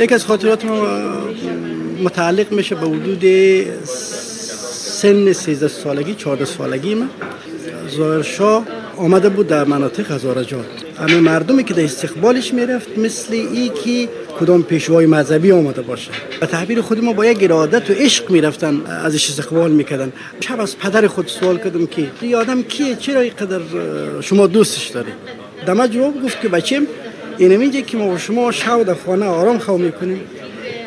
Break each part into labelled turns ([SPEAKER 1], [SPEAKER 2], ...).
[SPEAKER 1] یک از خاطرات متعلق میشه به حدود سن 13 سالگی 14 سالگی من. ظاهرشاه آمده بود در مناطق هزارجان همه مردمی که در استقبالش می‌رفت مثل ای که کدام پیشوای مذهبی آمده باشه و تعبیر خود ما با یک ارادت و عشق می‌رفتن ازش استقبال می‌کردن. شب از پدر خود سوال کردم که این آدم کیه؟ چرا اینقدر شما دوستش داری؟ دمه جواب گفت که بچیم اینمی که ما شما شو در خانه آرام خو می‌کنیم.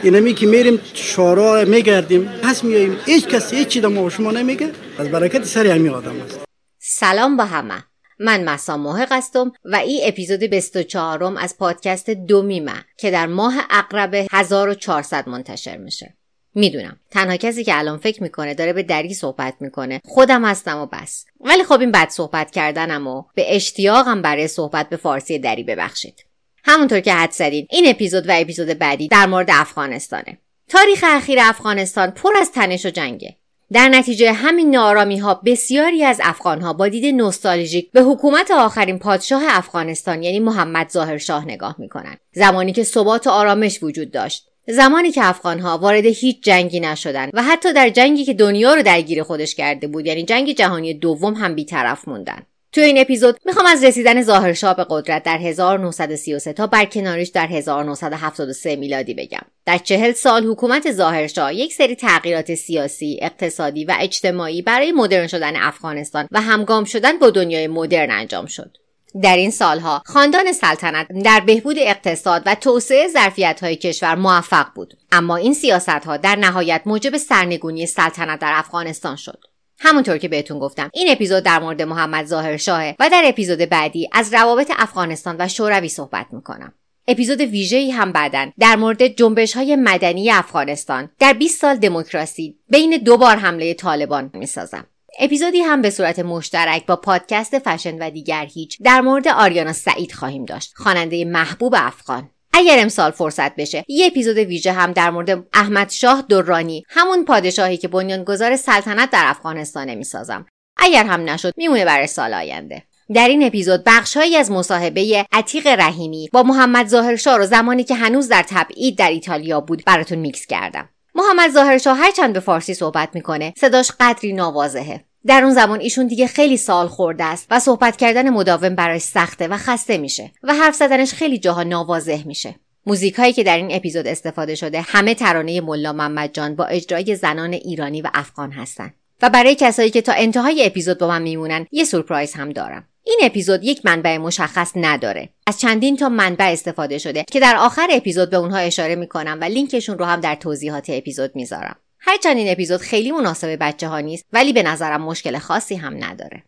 [SPEAKER 1] اینمی که میریم شارا میگردیم. پس میاییم هیچ کسی هیچ چیز ما شما نمیگه. از برکت سر همین آدم است.
[SPEAKER 2] سلام با همه. من مسا محق هستم و این اپیزود 24 از پادکست دومیمه که در ماه اقرب 1400 منتشر میشه. می‌دونم. تنها کسی که الان فکر می‌کنه داره به دری صحبت می‌کنه خودم هستم و بس. ولی خب این بد صحبت کردنم و به اشتیاقم برای صحبت به فارسی دری ببخشید. همونطور که حد زدید این اپیزود و اپیزود بعدی در مورد افغانستانه. تاریخ اخیر افغانستان پر از تنش و جنگه. در نتیجه همین نارامی ها بسیاری از افغان ها با دید نوستالژیک به حکومت آخرین پادشاه افغانستان یعنی محمد ظاهر شاه نگاه می‌کنند زمانی که ثبات و آرامش وجود داشت. زمانی که افغان ها وارد هیچ جنگی نشدند و حتی در جنگی که دنیا رو درگیر خودش کرده بود یعنی جنگ جهانی دوم هم بیطرف موندن. تو این اپیزود می‌خوام از رسیدن ظاهرشاه به قدرت در 1933 تا برکناریش در 1973 میلادی بگم. در چهل سال حکومت ظاهرشاه یک سری تغییرات سیاسی، اقتصادی و اجتماعی برای مدرن شدن افغانستان و همگام شدن با دنیای مدرن انجام شد. در این سالها خاندان سلطنت در بهبود اقتصاد و توسعه ظرفیت های کشور موفق بود اما این سیاست ها در نهایت موجب سرنگونی سلطنت در افغانستان شد همونطور که بهتون گفتم این اپیزود در مورد محمد ظاهر شاهه و در اپیزود بعدی از روابط افغانستان و شوروی صحبت می‌کنم. اپیزود ویژه‌ای هم بعدن در مورد جنبش های مدنی افغانستان در 20 سال دموکراسی بین دو بار حمله طالبان می‌سازم. اپیزودی هم به صورت مشترک با پادکست فشن و دیگر هیچ در مورد آریانا سعید خواهیم داشت خواننده محبوب افغان. اگر امسال فرصت بشه. یه اپیزود ویژه هم در مورد احمد شاه دورانی همون پادشاهی که بنیانگذار سلطنت در افغانستان می‌سازم. اگر هم نشد میمونه برای سال آینده. در این اپیزود بخشهایی از مصاحبه عتیق رحیمی با محمد ظاهرشاه رو زمانی که هنوز در تبعید در ایتالیا بود براتون میکس کردم. محمد ظاهرشاه هرچند به فارسی صحبت می‌کنه صداش قدری ناواضحه. در اون زمان ایشون دیگه خیلی سال خورده است و صحبت کردن مداوم برای سخته و خسته میشه و حرف زدنش خیلی جاها ناواضح میشه. موزیک هایی که در این اپیزود استفاده شده همه ترانه ملا محمد جان با اجرای زنان ایرانی و افغان هستن. و برای کسایی که تا انتهای اپیزود با من میمونن یه سورپرایز هم دارم. این اپیزود یک منبع مشخص نداره. از چندین تا منبع استفاده شده که در آخر اپیزود به اونها اشاره می‌کنم و لینکشون رو هم در توضیحات اپیزود می‌ذارم. هرچند این اپیزود خیلی مناسب بچه ها نیست ولی به نظرم مشکل خاصی هم نداره.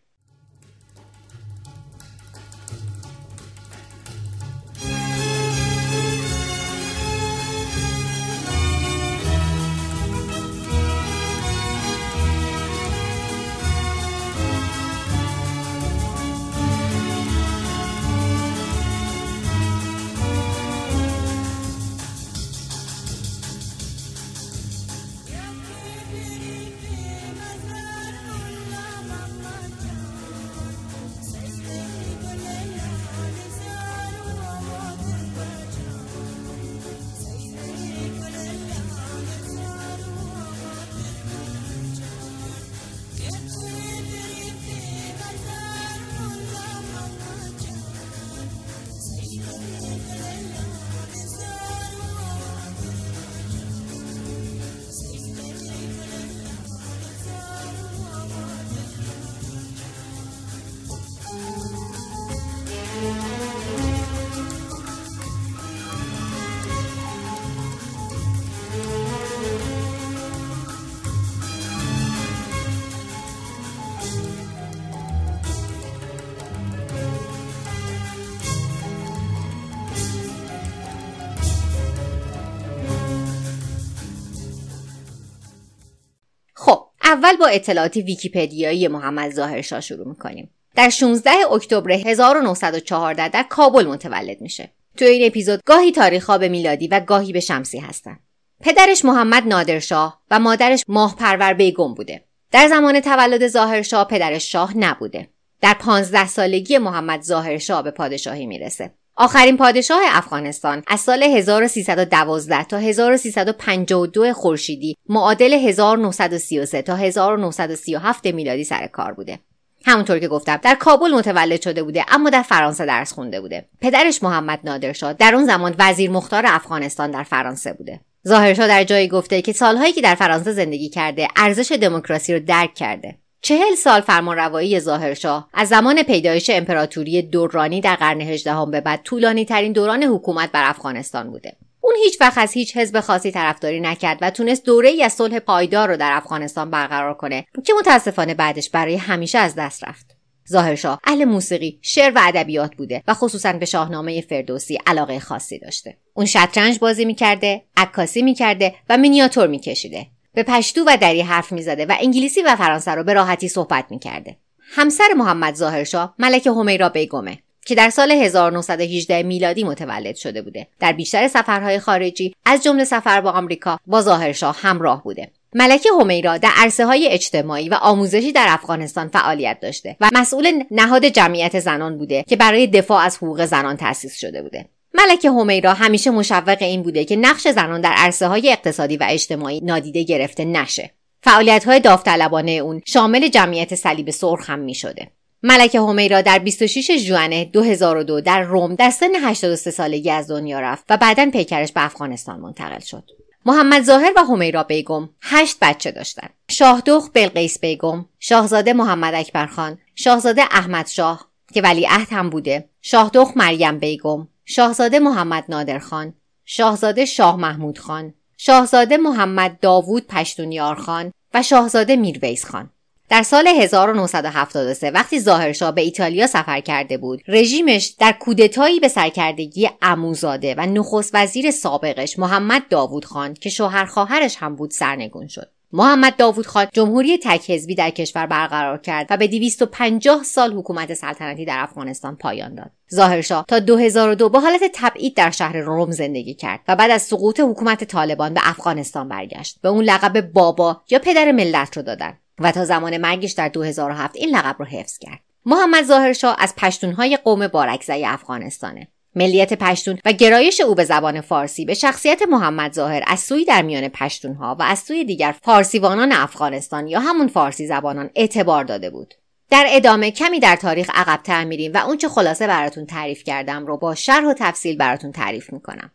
[SPEAKER 2] اول با اطلاعات ویکیپدیایی محمد ظاهرشاه شروع می‌کنیم. در 16 اکتبر 1914 در کابل متولد میشه. تو این اپیزود گاهی تاریخ به میلادی و گاهی به شمسی هستن. پدرش محمد نادرشاه و مادرش ماه پرور بیگم بوده. در زمان تولد ظاهرشاه پدرش شاه نبوده. در پانزده سالگی محمد ظاهرشاه به پادشاهی می‌رسه. آخرین پادشاه افغانستان. از سال 1312 تا 1352 خورشیدی معادل 1933 تا 1937 میلادی سر کار بوده. همونطور که گفتم در کابل متولد شده بوده اما در فرانسه درس خونده بوده. پدرش محمد نادرشاه در اون زمان وزیر مختار افغانستان در فرانسه بوده. ظاهرشاه در جایی گفته که سالهایی که در فرانسه زندگی کرده ارزش دموکراسی رو درک کرده. چهل سال فرمانروایی ظاهرشاه. از زمان پیدایش امپراتوری دورانی در قرن هجدهم به بعد طولانی ترین دوران حکومت بر افغانستان بوده. اون هیچ وقت از هیچ حزب خاصی طرفداری نکرد و تونست دوره ای از صلح پایدار رو در افغانستان برقرار کنه که متاسفانه بعدش برای همیشه از دست رفت. ظاهرشاه اهل موسیقی شعر و ادبیات بوده و خصوصا به شاهنامه فردوسی علاقه خاصی داشته. اون شطرنج بازی می‌کرده عکاسی می‌کرده و مینیاتور میکشیده. به پشتو و دری حرف می‌زده و انگلیسی و فرانسه رو به راحتی صحبت می‌کرده. همسر محمد ظاهرشاه ملکه همیرا بیگمه که در سال 1918 میلادی متولد شده بوده. در بیشتر سفرهای خارجی از جمله سفر با آمریکا با ظاهرشاه همراه بوده. ملکه همیرا در عرصه های اجتماعی و آموزشی در افغانستان فعالیت داشته و مسئول نهاد جمعیت زنان بوده که برای دفاع از حقوق زنان تأسیس شده بوده. ملکه همیرا همیشه مشوق این بوده که نقش زنان در عرصه های اقتصادی و اجتماعی نادیده گرفته نشه فعالیت های داوطلبانه اون شامل جمعیت صلیب سرخ هم می شده. ملکه همیرا در 26 ژوئن 2002 در روم در سن 83 سالگی از دنیا رفت و بعدا پیکرش به افغانستان منتقل شد. محمد ظاهر و همیرا بیگم هشت بچه داشتند. شاهدخ بلقیس بیگم، شاهزاده محمد اکبرخان، شاهزاده احمد شاه که ولیعهد هم بوده، شاهدخ مریم بیگم، شاهزاده محمد نادرخان، شاهزاده شاه محمود خان، شاهزاده محمد داوود پشتونیار خان و شاهزاده میرویز خان. در سال 1973 وقتی ظاهرشاه به ایتالیا سفر کرده بود رژیمش در کودتایی به سرکردگی اموزاده و نخست وزیر سابقش محمد داوود خان که شوهر خواهرش هم بود سرنگون شد محمد داوود خان جمهوری تک حزبی در کشور برقرار کرد و به 250 سال حکومت سلطنتی در افغانستان پایان داد. ظاهرشاه تا 2002 با حالت تبعید در شهر روم زندگی کرد و بعد از سقوط حکومت طالبان به افغانستان برگشت. به اون لقب بابا یا پدر ملت رو دادن و تا زمان مرگش در 2007 این لقب رو حفظ کرد. محمد ظاهرشاه از پشتونهای قوم بارکزی افغانستانه. ملیت پشتون و گرایش او به زبان فارسی به شخصیت محمد ظاهر از سوی در میان پشتونها و از سوی دیگر فارسیوانان افغانستان یا همون فارسی زبانان اعتبار داده بود. در ادامه کمی در تاریخ عقبتر میریم و اونچه خلاصه براتون تعریف کردم رو با شرح و تفصیل براتون تعریف می‌کنم.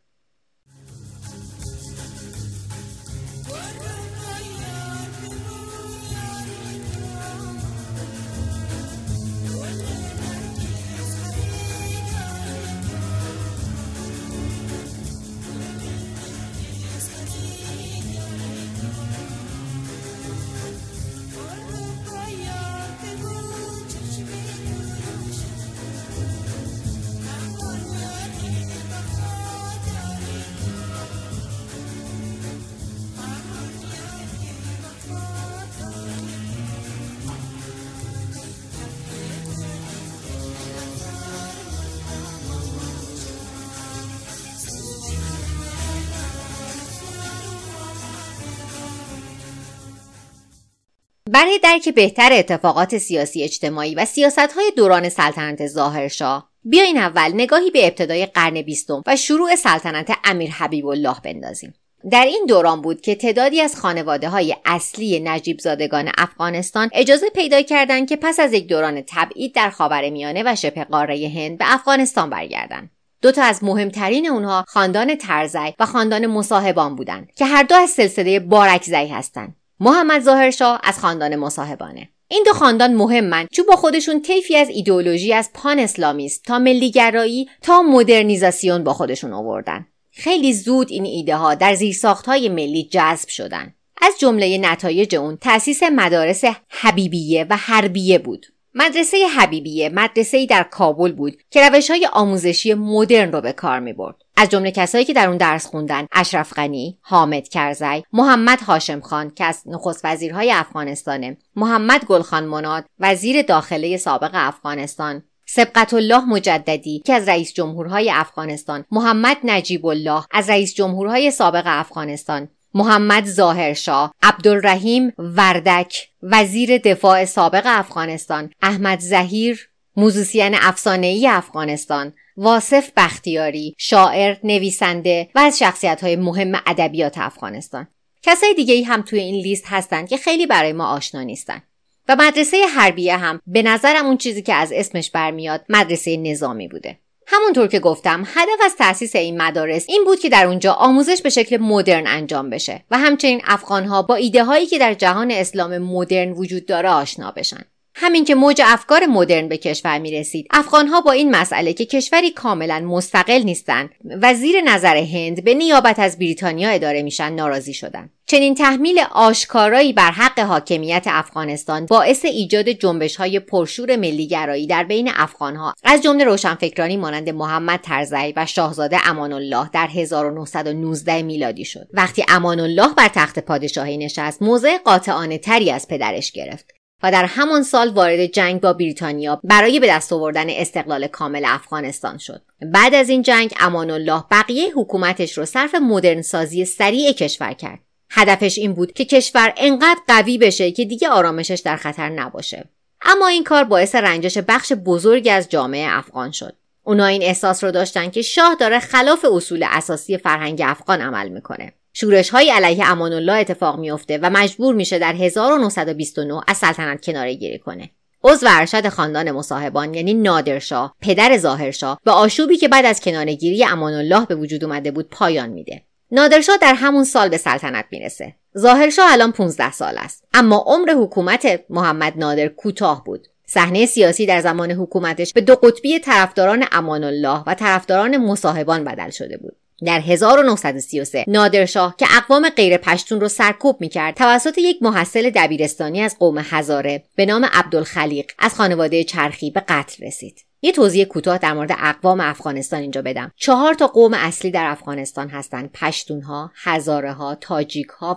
[SPEAKER 2] برای درک بهتر اتفاقات سیاسی اجتماعی و سیاست های دوران سلطنت ظاهرشاه بیاین اول نگاهی به ابتدای قرن بیستم و شروع سلطنت امیر حبیب الله بندازیم در این دوران بود که تعدادی از خانواده های اصلی نجیب زادگان افغانستان اجازه پیدا کردند که پس از یک دوران تبعید در خاور میانه و شبه قاره هند به افغانستان برگردند. دو تا از مهمترین اونها خاندان ترزی و خاندان مصاحبان بودند که هر دو از سلسله بارکزی هستند. محمد ظاهرشاه از خاندان مصاحبانه. این دو خاندان مهمن. چون با خودشون طیفی از ایدئولوژی از پان اسلامیست تا ملیگرایی تا مدرنیزاسیون با خودشون آوردن. خیلی زود این ایده ها در زیرساخت های ملی جذب شدن. از جمله نتایج اون تأسیس مدارس حبیبیه و حربیه بود. مدرسه حبیبیه مدرسه در کابل بود که روش های آموزشی مدرن رو به کار می برد. از جمله کسایی که در اون درس خوندن اشرف غنی، حامد کرزی، محمد هاشم خان که از نخست وزیرهای افغانستانه، محمد گلخان مناد وزیر داخله سابق افغانستان، سبقت الله مجددی که از رئیس جمهورهای افغانستان، محمد نجیب الله از رئیس جمهورهای سابق افغانستان، محمد ظاهرشاه، عبدالرحیم وردک، وزیر دفاع سابق افغانستان، احمد زهیر، موزیسین افسانه‌ای افغانستان واصف بختیاری شاعر نویسنده و از شخصیت های مهم ادبیات افغانستان. کسای دیگه ای هم توی این لیست هستند که خیلی برای ما آشنا نیستن. و مدرسه حربیه هم به نظرم اون چیزی که از اسمش برمیاد مدرسه نظامی بوده. همونطور که گفتم هدف از تأسیس این مدارس این بود که در اونجا آموزش به شکل مدرن انجام بشه و همچنین افغانها با ایده هایی که در جهان اسلام مدرن وجود داره آشنا بشن. همین که موج افکار مدرن به کشور می رسید افغانها با این مسئله که کشوری کاملا مستقل نیستند و زیر نظر هند به نیابت از بریتانیا اداره میشن ناراضی شدند چنین تحمیل آشکارایی بر حق حاکمیت افغانستان باعث ایجاد جنبش های پرشور ملیگرایی در بین افغانها. از جمله روشنفکرانی مانند محمد ترزی و شاهزاده امان الله در 1919 میلادی شد. وقتی امان الله بر تخت پادشاهی نشست موضع قاطعانه تری از پدرش گرفت. و در همان سال وارد جنگ با بریتانیا برای به دست آوردن استقلال کامل افغانستان شد. بعد از این جنگ امان الله بقیه حکومتش رو صرف مدرن سازی سریع کشور کرد. هدفش این بود که کشور انقدر قوی بشه که دیگه آرامشش در خطر نباشه. اما این کار باعث رنجش بخش بزرگی از جامعه افغان شد. اونا این احساس رو داشتن که شاه داره خلاف اصول اساسی فرهنگ افغان عمل می‌کنه. شورش های علیه امان الله اتفاق میافته و مجبور میشه در 1929 از سلطنت کناره گیری کنه. عضو ارشد خاندان مصاحبان یعنی نادرشاه پدر ظاهرشاه به آشوبی که بعد از کنارگیری امان الله به وجود اومده بود پایان میده. نادرشاه در همون سال به سلطنت می‌رسه. ظاهرشاه الان 15 سال است اما عمر حکومت محمد نادر کوتاه بود. صحنه سیاسی در زمان حکومتش به دو قطبی طرفداران امان الله و طرفداران مصاحبان بدل شده بود. در 1933 نادرشاه که اقوام غیر پشتون رو سرکوب می‌کرد توسط یک محصل دبیرستانی از قوم هزاره به نام عبدالخلیق از خانواده چرخی به قتل رسید. یه توضیح کوتاه در مورد اقوام افغانستان اینجا بدم. چهار تا قوم اصلی در افغانستان هستند پشتونها هزاره ها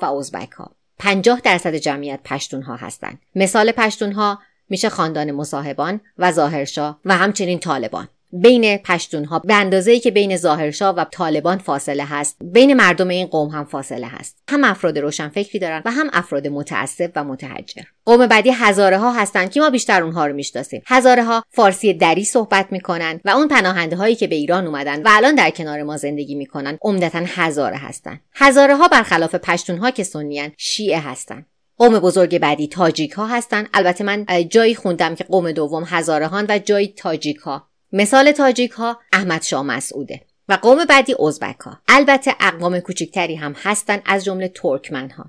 [SPEAKER 2] و ازبک ها 50 درصد جمعیت پشتون ها هستند. مثال پشتون ها میشه خاندان مصاحبان و ظاهرشاه و همچنین طالبان. بین پشتونها به اندازه که بین ظاهرشاه و طالبان فاصله هست. بین مردم این قوم هم فاصله هست. هم افراد روشنفکری دارن و هم افراد متعصب و متحجر. قوم بعدی هزاره ها هستند که ما بیشتر اونها رو می‌شناسیم. هزاره ها فارسی دری صحبت می‌کنن و اون پناهنده هایی که به ایران اومدن و الان در کنار ما زندگی می‌کنن عمدتا هزاره هستند هزاره ها برخلاف پشتون ها که سنیان شیعه هستند قوم بزرگ بعدی تاجیک ها هستن. البته من جایی خوندم که قوم دوم هزارهان و جایی تاجیک ها مثال تاجیک ها احمد شاه مسعوده و قوم بعدی ازبک ها البته اقوام کوچکتری هم هستند از جمله ترکمن ها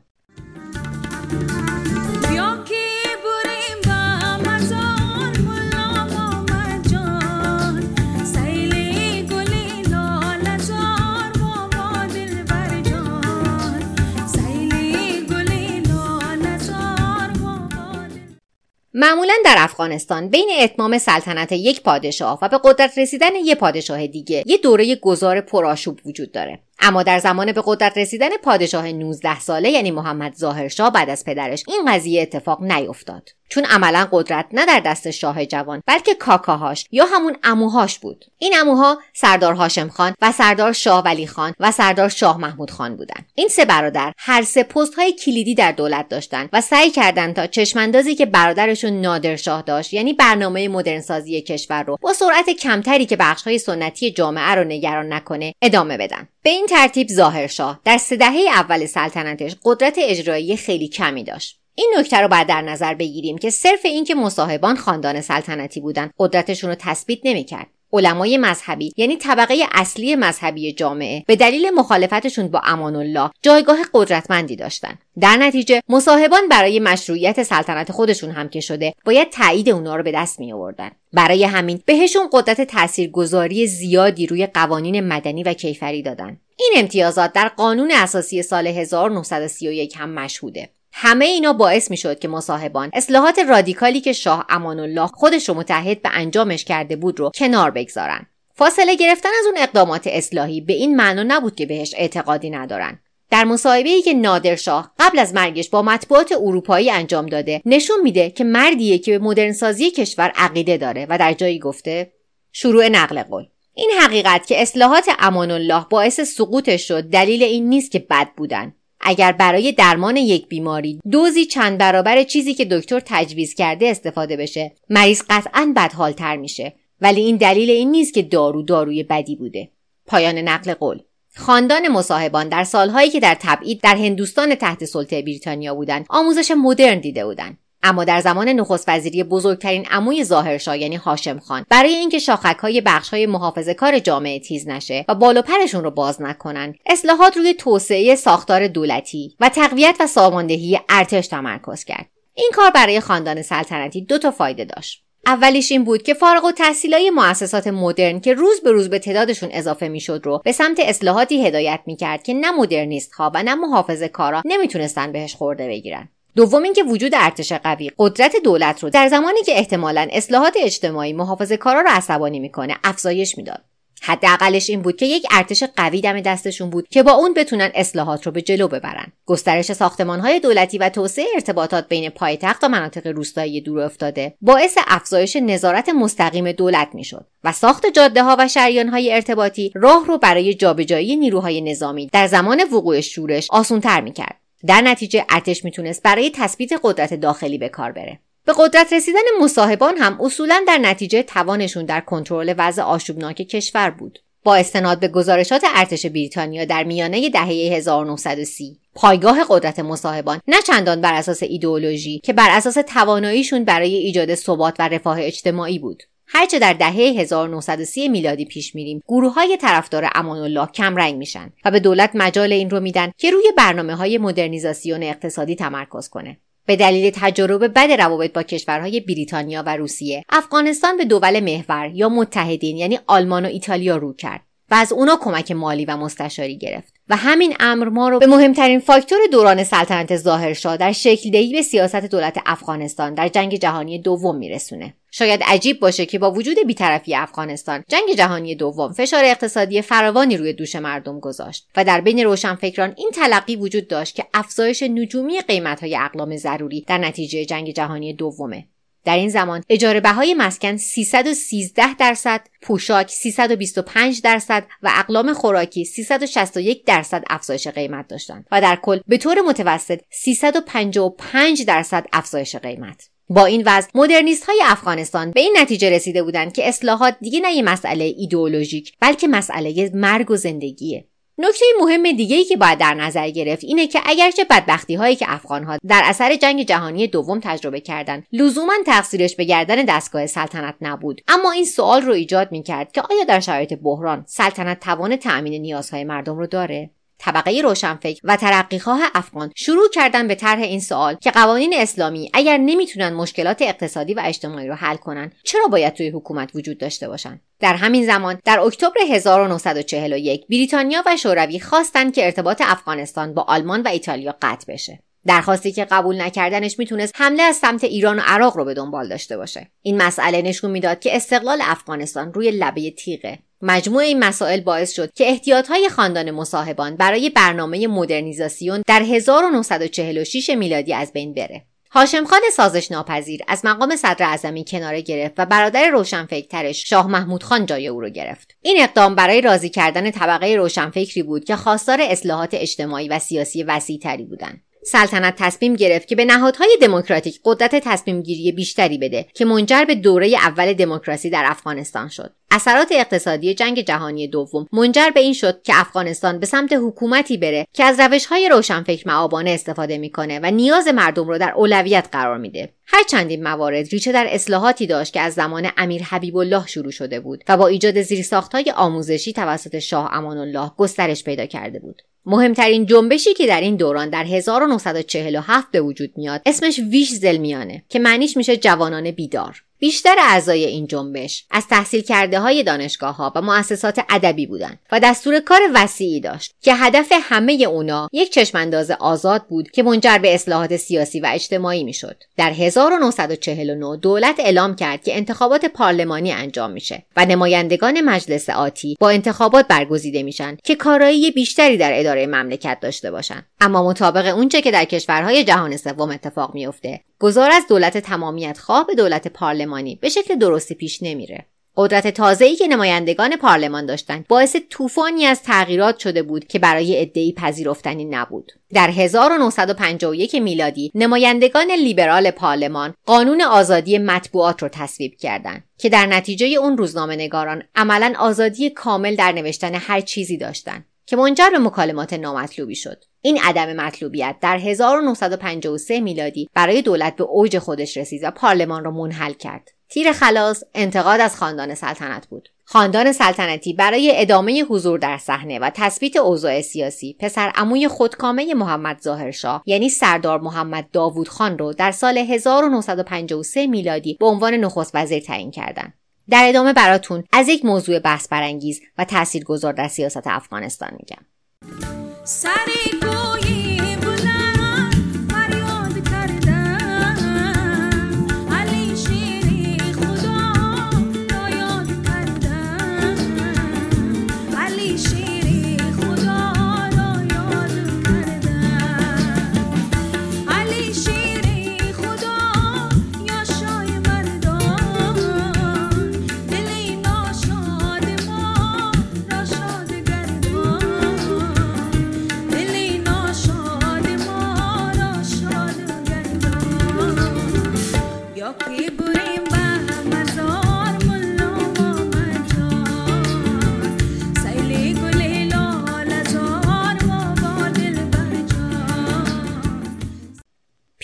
[SPEAKER 2] معمولا در افغانستان بین اتمام سلطنت یک پادشاه و به قدرت رسیدن یک پادشاه دیگه یه دوره گذار پرآشوب وجود داره. اما در زمان به قدرت رسیدن پادشاه 19 ساله یعنی محمد ظاهرشاه بعد از پدرش این قضیه اتفاق نیفتاد. چون عملا قدرت نه در دست شاه جوان بلکه کاکاهاش یا همون اموهاش بود. این اموها سردار هاشم خان و سردار شاه ولی خان و سردار شاه محمود خان بودند. این سه برادر هر سه پست های کلیدی در دولت داشتند و سعی کردند تا چشماندازی که برادرشون نادر شاه داشت یعنی برنامه مدرنسازی کشور رو با سرعت کمتری که بخش های سنتی جامعه رو نگران نکنه ادامه بدن. به این ترتیب ظاهرشاه در سه دهه اول سلطنتش قدرت اجرایی خیلی کمی داشت. این نکته رو باید در نظر بگیریم که صرف اینکه مصاحبان خاندان سلطنتی بودن قدرتشون رو تثبیت نمی‌کرد. علمای مذهبی یعنی طبقه اصلی مذهبی جامعه به دلیل مخالفتشون با امان الله جایگاه قدرتمندی داشتن. در نتیجه مصاحبان برای مشروعیت سلطنت خودشون هم که شده باید تایید اونا رو به دست می آوردن برای همین بهشون قدرت تاثیرگذاری زیادی روی قوانین مدنی و کیفری دادن. این امتیازات در قانون اساسی سال 1931 هم مشهوده. همه اینا باعث می شد که مصاحبان اصلاحات رادیکالی که شاه امان الله خودش رو متحد به انجامش کرده بود رو کنار بگذارن. فاصله گرفتن از اون اقدامات اصلاحی به این معنا نبود که بهش اعتقادی ندارن. در مصاحبه ای که نادرشاه قبل از مرگش با مطبوعات اروپایی انجام داده نشون میده که مردیه که به مدرنسازی کشور عقیده داره و در جایی گفته شروع نقل قول. این حقیقت که اصلاحات امان الله باعث سقوطش شد دلیل این نیست که بد بودن. اگر برای درمان یک بیماری دوزی چند برابر چیزی که دکتر تجویز کرده استفاده بشه مریض قطعا بدحالتر میشه. ولی این دلیل این نیست که دارو داروی بدی بوده. پایان نقل قول. خاندان مصاحبان در سالهایی که در تبعید در هندوستان تحت سلطه بریتانیا بودند آموزش مدرن دیده بودند. اما در زمان نخست وزیری بزرگترین عموی ظاهرشاه یعنی هاشم خان برای اینکه شاخک های بخش های محافظه کار جامعه تیز نشه و بالا پرشون رو باز نکنن اصلاحات روی توسعه ساختار دولتی و تقویت و ساماندهی ارتش تمرکز کرد. این کار برای خاندان سلطنتی دو تا فایده داشت. اولیش این بود که فارغ و تحصیلای مؤسسات مدرن که روز به روز به تعدادشون اضافه می‌شد رو به سمت اصلاحاتی هدایت می‌کرد که نه مدرنیست ها و نه محافظه کارا نمی‌تونستن بهش خورده بگیرن. دوم اینکه وجود ارتش قوی قدرت دولت رو در زمانی که احتمالا اصلاحات اجتماعی محافظه کارا رو عصبانی می‌کنه افزایش می‌داد. حداقلش این بود که یک ارتش قوی دم دستشون بود که با اون بتونن اصلاحات رو به جلو ببرن. گسترش های دولتی و توسعه ارتباطات بین پایتخت و مناطق روستایی دور افتاده باعث افزایش نظارت مستقیم دولت می‌شد و ساخت جاده ها و شریان های ارتباطی راه رو برای جابجایی نیروهای نظامی در زمان وقوع شورش آسونتر می‌کرد. در نتیجه ارتش می‌تونست برای تثبیت قدرت داخلی به کار بره. به قدرت رسیدن مصاحبان هم اصولا در نتیجه توانشون در کنترل وضع آشوبناک کشور بود. با استناد به گزارشات ارتش بریتانیا در میانه دهه 1930 پایگاه قدرت مصاحبان نه چندان بر اساس ایدئولوژی که بر اساس تواناییشون برای ایجاد ثبات و رفاه اجتماعی بود. هرچه در دهه 1930 میلادی پیش میریم گروه های طرفدار امان الله کم رنگ میشن و به دولت مجال این رو میدن که روی برنامه های مدرنیزاسیون اقتصادی تمرکز کنه. به دلیل تجربه بد روابط با کشورهای بریتانیا و روسیه افغانستان به دول محور یا متحدین یعنی آلمان و ایتالیا رو کرد و از اونا کمک مالی و مستشاری گرفت. و همین امر ما رو به مهمترین فاکتور دوران سلطنت ظاهرشاه در شکل دهی به سیاست دولت افغانستان در جنگ جهانی دوم میرسونه. شاید عجیب باشه که با وجود بیطرفی افغانستان جنگ جهانی دوم فشار اقتصادی فراوانی روی دوش مردم گذاشت و در بین روشنفکران این تلقی وجود داشت که افزایش نجومی قیمتهای اقلام ضروری در نتیجه جنگ جهانی دومه. در این زمان اجاره بهای مسکن 313 درصد، پوشاک 325 درصد و اقلام خوراکی 361 درصد افزایش قیمت داشتند و در کل به طور متوسط 355 درصد افزایش قیمت. با این وضع مدرنیست های افغانستان به این نتیجه رسیده بودند که اصلاحات دیگه نه یه مسئله ایدئولوژیک بلکه مسئله مرگ و زندگیه نکته مهم دیگه که باید در نظر گرفت اینه که اگرچه بدبختی هایی که افغان ها در اثر جنگ جهانی دوم تجربه کردند لزوما تقصیرش به گردن دستگاه سلطنت نبود. اما این سوال رو ایجاد می کرد که آیا در شرایط بحران سلطنت توان تأمین نیازهای مردم رو داره؟ طبقه روشنفکر و ترقیخواه افغان شروع کردن به طرح این سوال که قوانین اسلامی اگر نمی‌تونن مشکلات اقتصادی و اجتماعی رو حل کنن چرا باید توی حکومت وجود داشته باشن؟ در همین زمان در اکتبر 1941 بریتانیا و شوروی خواستند که ارتباط افغانستان با آلمان و ایتالیا قطع بشه. درخواستی که قبول نکردنش می‌تونست حمله از سمت ایران و عراق رو به دنبال داشته باشه. این مسئله نشون می‌داد که استقلال افغانستان روی لبه تیغه. مجموع این مسائل باعث شد که احتیاطهای خاندان مصاحبان برای برنامه مدرنیزاسیون در 1946 میلادی از بین بره. هاشم خان سازش ناپذیر از مقام صدر اعظمی کناره گرفت و برادر روشنفکرترش شاه محمود خان جای او را گرفت. این اقدام برای راضی کردن طبقه روشنفکری بود که خواستار اصلاحات اجتماعی و سیاسی وسیع تری بودند. سلطنت تصمیم گرفت که به نهادهای دموکراتیک قدرت تصمیم گیری بیشتری بده که منجر به دوره اول دموکراسی در افغانستان شد. اثرات اقتصادی جنگ جهانی دوم منجر به این شد که افغانستان به سمت حکومتی بره که از روشهای روشنفکر معابانه استفاده می‌کنه و نیاز مردم رو در اولویت قرار میده هرچند این موارد ریشه در اصلاحاتی داشت که از زمان امیر حبیب الله شروع شده بود و با ایجاد زیرساختهای آموزشی توسط شاه امان الله گسترش پیدا کرده بود مهمترین جنبشی که در این دوران در 1947 به وجود میاد اسمش ویش زلمیانه که معنیش میشه جوانان بیدار. بیشتر اعضای این جنبش از تحصیل کرده های دانشگاه ها و مؤسسات ادبی بودند و دستور کار وسیعی داشت که هدف همه اونا یک چشمانداز آزاد بود که منجر به اصلاحات سیاسی و اجتماعی می‌شد. در 1949 دولت اعلام کرد که انتخابات پارلمانی انجام میشه و نمایندگان مجلس آتی با انتخابات برگزیده میشن که کارایی بیشتری در اداره مملکت داشته باشند. اما مطابق اونچه که در کشورهای جهان سوم اتفاق میافته گذار از دولت تمامیت خواه به دولت پارلمانی. به شکل درستی پیش نمیره. قدرت تازه‌ای که نمایندگان پارلمان داشتند باعث طوفانی از تغییرات شده بود که برای عدهای پذیرفتنی نبود. در 1951 میلادی نمایندگان لیبرال پارلمان قانون آزادی مطبوعات رو تصویب کردند که در نتیجه اون روزنامه نگاران عملا آزادی کامل در نوشتن هر چیزی داشتند که منجر به مکالمات نامطلوبی شد. این عدم مطلوبیت در 1953 میلادی برای دولت به اوج خودش رسید و پارلمان را منحل کرد. تیر خلاص انتقاد از خاندان سلطنت بود. خاندان سلطنتی برای ادامه حضور در صحنه و تثبیت اوضاع سیاسی پسر عموی خودکامه محمد ظاهرشاه یعنی سردار محمد داوود خان رو در سال 1953 میلادی به عنوان نخست وزیر تعیین کردند. در ادامه براتون از یک موضوع بحث برانگیز و تاثیرگذار در سیاست افغانستان میگم.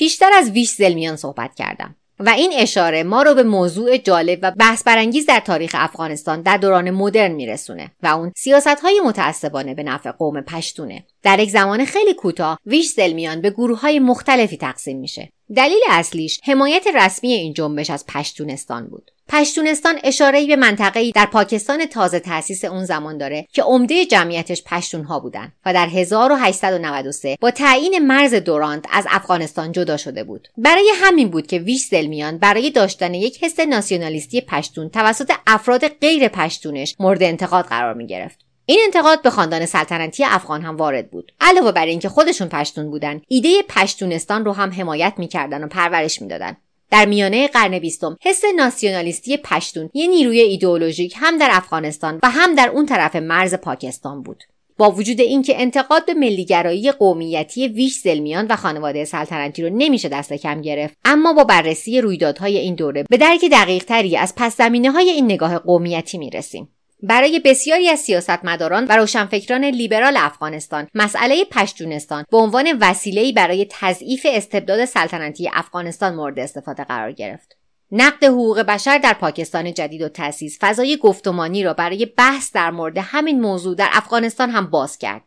[SPEAKER 2] بیشتر از ویش زلمیان صحبت کردم و این اشاره ما رو به موضوع جالب و بحث برانگیز در تاریخ افغانستان در دوران مدرن میرسونه و اون سیاست های متعصبانه به نفع قوم پشتونه. در یک زمان خیلی کوتاه ویش زلمیان به گروه های مختلفی تقسیم میشه. دلیل اصلیش حمایت رسمی این جنبش از پشتونستان بود. پشتونستان اشاره به منطقه‌ای در پاکستان تازه تأسیس اون زمان داره که عمده جمعیتش پشتونها بودن و در 1893 با تعیین مرز دورانت از افغانستان جدا شده بود. برای همین بود که ویش زلمیان برای داشتن یک حس ناسیونالیستی پشتون توسط افراد غیر پشتونش مورد انتقاد قرار می گرفت این انتقاد به خاندان سلطنتی افغان هم وارد بود. علاوه بر اینکه خودشون پشتون بودن ایده پشتونستان رو هم حمایت می‌کردن و پرورش می‌دادن. در میانه قرن بیستم حس ناسیونالیستی پشتون یه نیروی ایدئولوژیک هم در افغانستان و هم در اون طرف مرز پاکستان بود. با وجود اینکه انتقاد به ملیگرایی قومیتی ویش زلمیان و خانواده سلطنتی رو نمیشه دست کم گرفت اما با بررسی رویدادهای این دوره به درک دقیق تری از پس زمینه های این نگاه قومیتی می‌رسیم. برای بسیاری از سیاستمداران و روشنفکران لیبرال افغانستان مسئله پشتونستان به عنوان وسیله‌ای برای تضعیف استبداد سلطنتی افغانستان مورد استفاده قرار گرفت. نقد حقوق بشر در پاکستان جدید و تأسیس فضای گفتمانی را برای بحث در مورد همین موضوع در افغانستان هم باز کرد.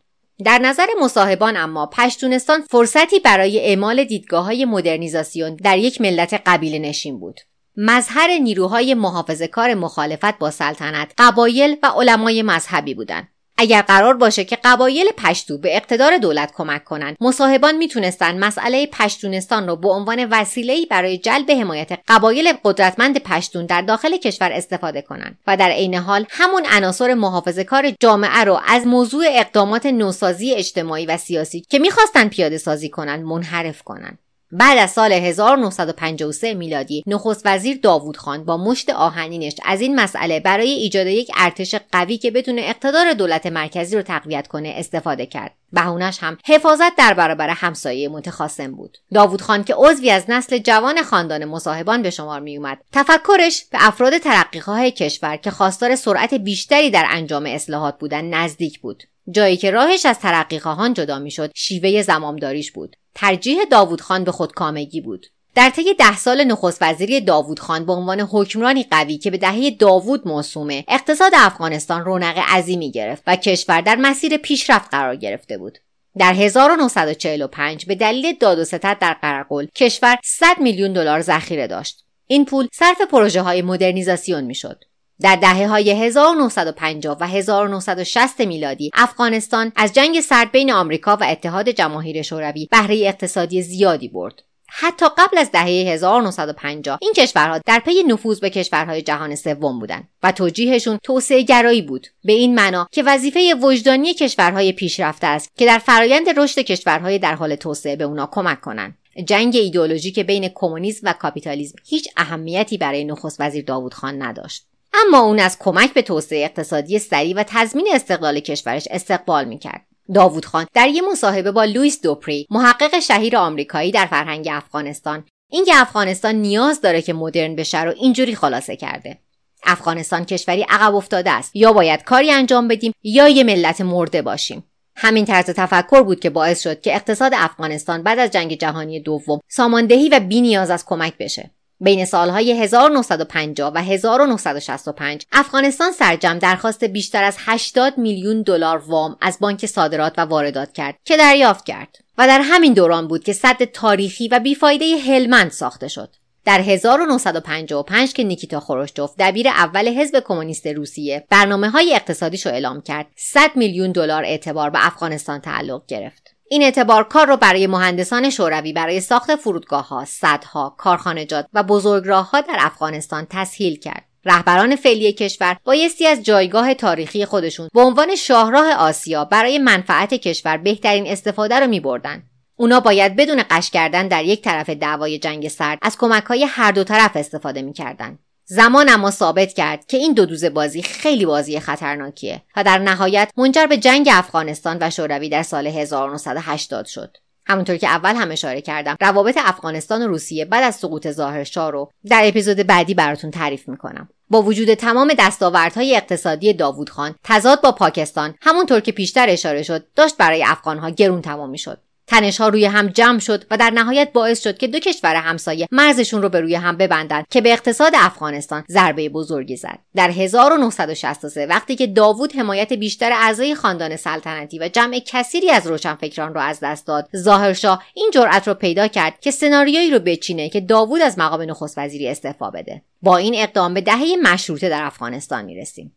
[SPEAKER 2] در نظر مصاحبان اما پشتونستان فرصتی برای اعمال دیدگاه های مدرنیزاسیون در یک ملت قبیله نشین بود. مظهر نیروهای محافظه کار مخالفت با سلطنت قبایل و علمای مذهبی بودند. اگر قرار باشه که قبایل پشتو به اقتدار دولت کمک کنند مصاحبان می‌تونستند مسئله پشتونستان رو به عنوان وسیله‌ای برای جلب حمایت قبایل قدرتمند پشتون در داخل کشور استفاده کنند و در عین حال همون عناصر محافظه کار جامعه رو از موضوع اقدامات نوسازی اجتماعی و سیاسی که می‌خواستند پیاده سازی کنند منحرف کنند. بعد از سال 1953 میلادی نخست وزیر داوود خان با مشت آهنینش از این مسئله برای ایجاد یک ارتش قوی که بتونه اقتدار دولت مرکزی رو تقویت کنه استفاده کرد. بهونش هم حفاظت در برابر همسایه متخاصم بود. داوود خان که عضوی از نسل جوان خاندان مصاحبان به شمار می اومد تفکرش به افراد ترقیخواه کشور که خواستار سرعت بیشتری در انجام اصلاحات بودن نزدیک بود. جایی که راهش از ترقیخواهان جدا می‌شد شیوه زمامداریش بود. ترجیح داوود خان به خودکامگی بود. در طی ده سال نخست وزیری داوود خان به عنوان حکمرانی قوی که به دهه داوود موسومه اقتصاد افغانستان رونق عظیمی گرفت و کشور در مسیر پیشرفت قرار گرفته بود. در 1945 به دلیل داد و ستد در قرقل کشور 100 میلیون دلار ذخیره داشت. این پول صرف پروژه های مدرنیزاسیون می‌شد. در دهه های 1950 و 1960 میلادی افغانستان از جنگ سرد بین آمریکا و اتحاد جماهیر شوروی بهره اقتصادی زیادی برد. حتی قبل از دهه 1950 این کشورها در پی نفوذ به کشورهای جهان سوم بودند و توجیهشون توسعه گرایی بود. به این معنا که وظیفه وجدانی کشورهای پیشرفته است که در فرایند رشد کشورهای در حال توسعه به اونا کمک کنند جنگ ایدئولوژیک بین کمونیسم و کاپیتالیسم هیچ اهمیتی برای نخست وزیر داوود خان نداشت. اما اون از کمک به توسعه اقتصادی سریع و تضمین استقلال کشورش استقبال می‌کرد. داوود خان در یک مصاحبه با لوئیس دوپری محقق شهیر آمریکایی در فرهنگ افغانستان اینکه افغانستان نیاز داره که مدرن بشه رو اینجوری خلاصه کرده. افغانستان کشوری عقب افتاده است. یا باید کاری انجام بدیم یا یه ملت مرده باشیم. همین طرز تفکر بود که باعث شد که اقتصاد افغانستان بعد از جنگ جهانی دوم ساماندهی و بی نیاز از کمک بشه. بین سالهای 1950 و 1965 افغانستان سرجم درخواست بیشتر از 80 میلیون دلار وام از بانک صادرات و واردات کرد که دریافت کرد و در همین دوران بود که صد تاریخی و بیفایده هلمند ساخته شد. در 1955 که نیکیتا خروشچوف دبیر اول حزب کمونیست روسیه برنامه های اقتصادیش رو اعلام کرد 100 میلیون دلار اعتبار به افغانستان تعلق گرفت. این اعتبار کار رو برای مهندسان شوروی برای ساخت فرودگاه ها، صدها، کارخانجات و بزرگراه ها در افغانستان تسهیل کرد. رهبران فعلی کشور بایستی از جایگاه تاریخی خودشون به عنوان شاهراه آسیا برای منفعت کشور بهترین استفاده رو می بردن. اونا باید بدون قش کردن در یک طرف دعوای جنگ سرد از کمک های هر دو طرف استفاده می‌کردند. زمان اما ثابت کرد که این دو دوز بازی خیلی بازی خطرناکیه و در نهایت منجر به جنگ افغانستان و شوروی در سال 1980 شد. همونطور که اول هم اشاره کردم روابط افغانستان و روسیه بعد از سقوط ظاهرشاه رو در اپیزود بعدی براتون تعریف می‌کنم با وجود تمام دستاوردهای اقتصادی داوود خان تضاد با پاکستان همونطور که پیشتر اشاره شد داشت برای افغانها گرون تمام می‌شد تنش ها روی هم جمع شد و در نهایت باعث شد که دو کشور همسایه مرزشون رو به روی هم ببندند که به اقتصاد افغانستان ضربه بزرگی زد. در 1963 وقتی که داوود حمایت بیشتر اعضای خاندان سلطنتی و جمع کثیری از روشنفکران را از دست داد ظاهرشاه این جرأت رو پیدا کرد که سناریویی رو بچینه که داوود از مقام نخست وزیری استعفا بده. با این اقدام به دهه مشروطه در افغانستان می‌رسیم.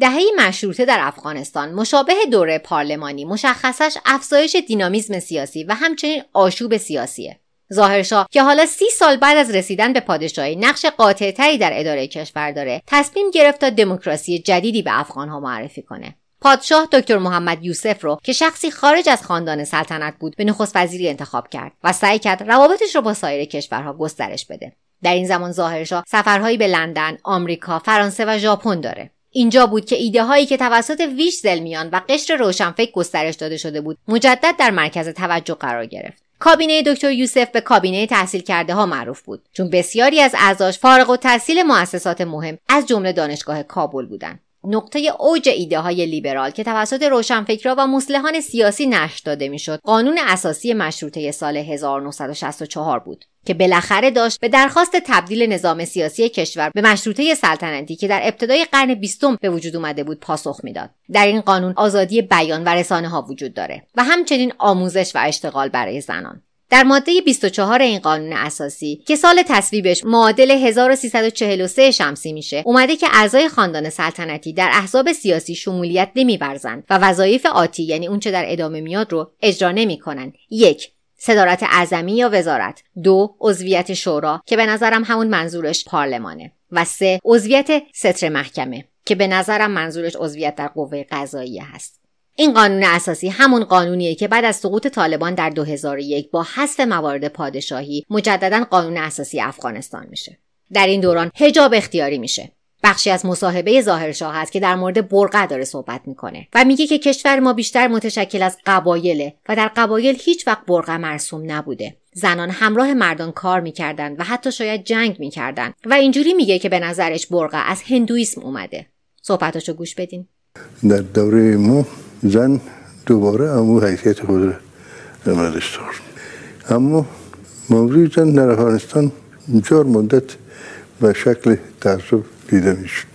[SPEAKER 2] دهه مشروطه در افغانستان مشابه دوره پارلمانی مشخصش افزایش دینامیزم سیاسی و همچنین آشوب سیاسیه. ظاهرشاه که حالا سی سال بعد از رسیدن به پادشاهی نقش قاطعتری در اداره کشور داره تصمیم گرفت تا دموکراسی جدیدی به افغانها معرفی کنه. پادشاه دکتر محمد یوسف رو که شخصی خارج از خاندان سلطنت بود به نخست وزیری انتخاب کرد و سعی کرد روابطش رو با سایر کشورها گسترش بده. در این زمان ظاهرشاه سفرهایی به لندن آمریکا فرانسه و ژاپن داره. اینجا بود که ایده هایی که توسط ویش زلمیان و قشر روشنفکر گسترش داده شده بود مجدد در مرکز توجه قرار گرفت. کابینه دکتر یوسف به کابینه تحصیل کرده ها معروف بود چون بسیاری از اعضاش فارغ و تحصیل مؤسسات مهم از جمله دانشگاه کابل بودند. نقطه اوج ایده های لیبرال که توسط روشنفکرها و مسلحان سیاسی نشر داده می‌شد قانون اساسی مشروطه سال 1964 بود که بالاخره داشت به درخواست تبدیل نظام سیاسی کشور به مشروطه سلطنتی که در ابتدای قرن بیستم به وجود اومده بود پاسخ می‌داد. در این قانون آزادی بیان و رسانه ها وجود داره و همچنین آموزش و اشتغال برای زنان. در ماده 24 این قانون اساسی که سال تصویبش معادل 1343 شمسی میشه اومده که اعضای خاندان سلطنتی در احزاب سیاسی شمولیت نمیورزند و وظایف آتی یعنی اونچه در ادامه میاد رو اجرا نمی‌کنن یک صدارت اعظمی یا وزارت. دو عضویت شورا که به نظرم همون منظورش پارلمانه. و سه عضویت ستر محکمه که به نظرم منظورش عضویت در قوه قضاییه هست. این قانون اساسی همون قانونیه که بعد از سقوط طالبان در 2001 با حذف موارد پادشاهی مجددا قانون اساسی افغانستان میشه. در این دوران حجاب اختیاری میشه. بخشی از مصاحبه ظاهرشاه هست که در مورد برقع داره صحبت می‌کنه و میگه که کشور ما بیشتر متشکل از قبایله و در قبایل هیچ وقت برقع مرسوم نبوده. زنان همراه مردان کار می‌کردن و حتی شاید جنگ می‌کردن و اینجوری میگه که به نظرش برقع از هندویسم اومده. صحبتاشو گوش بدین.
[SPEAKER 3] در دوره ما زن دوباره امو حیثیت خود را اما موضوع زن در افغانستان بسیار مدت به شکل تعصب دیده می‌شد.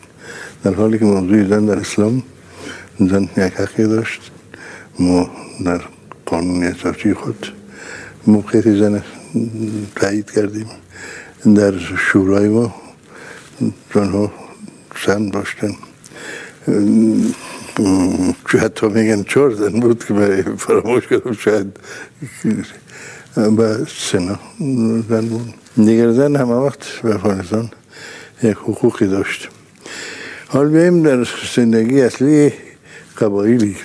[SPEAKER 3] در حالی که موضوع زن در اسلام زن یک حقی داشت. ما در قانون اساسی خود موقعیت زن تایید کردیم. در شورای ما زنها سن داشتن. حتی میگن چهار زن بود که برای فراموش کردم شاید به سنا زن بود. دیگر زن همه وقت به افغانستان یک حقوقی داشت. حال بیاییم در زندگی اصلی قبایلی.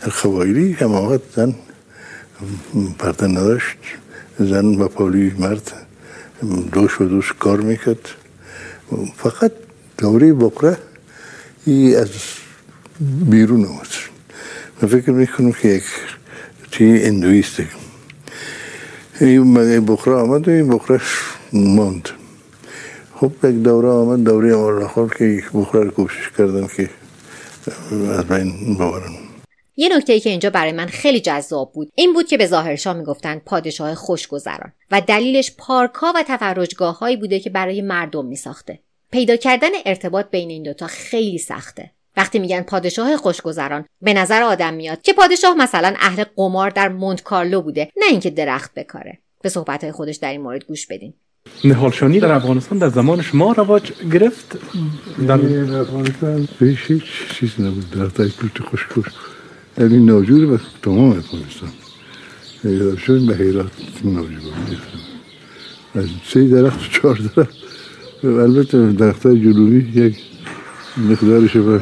[SPEAKER 3] در قبایلی همه وقت زن پرده نداشت. زن با پالی مرد دوش و دوش کار می‌کرد. فقط دوره بقره ای از بیرون آمد. من فکر می‌کنم که یک چی اندویسته این بخره آمد و این بخرهش ماند. خب یک دوره آمد دوره آمد. خود که یک بخره رو کوشش کردن که از بین ببرن
[SPEAKER 2] یه نکته ای که اینجا برای من خیلی جذاب بود این بود که به ظاهرشاه می‌گفتند پادشاه خوشگذران و دلیلش پارکها و تفرجگاه هایی بوده که برای مردم میساخته. پیدا کردن ارتباط بین این دوتا خیلی سخته. وقتی میگن پادشاه خوشگذران به نظر آدم میاد که پادشاه مثلا اهل قمار در مونت کارلو بوده نه اینکه درخت بکاره. به صحبت خودش در این مورد گوش بدین.
[SPEAKER 4] نهالشانی در افغانستان در زمان شما رواج گرفت؟
[SPEAKER 3] در افغانستان هیچ هیچ چیز نبود. درخت های توت خوشکوش یعنی ناجور و تمام افغانستان. نهالشانی به حیرات ناجور از سه درخت و چهار درخت. البته درخت های جنوبی یک مقدارش به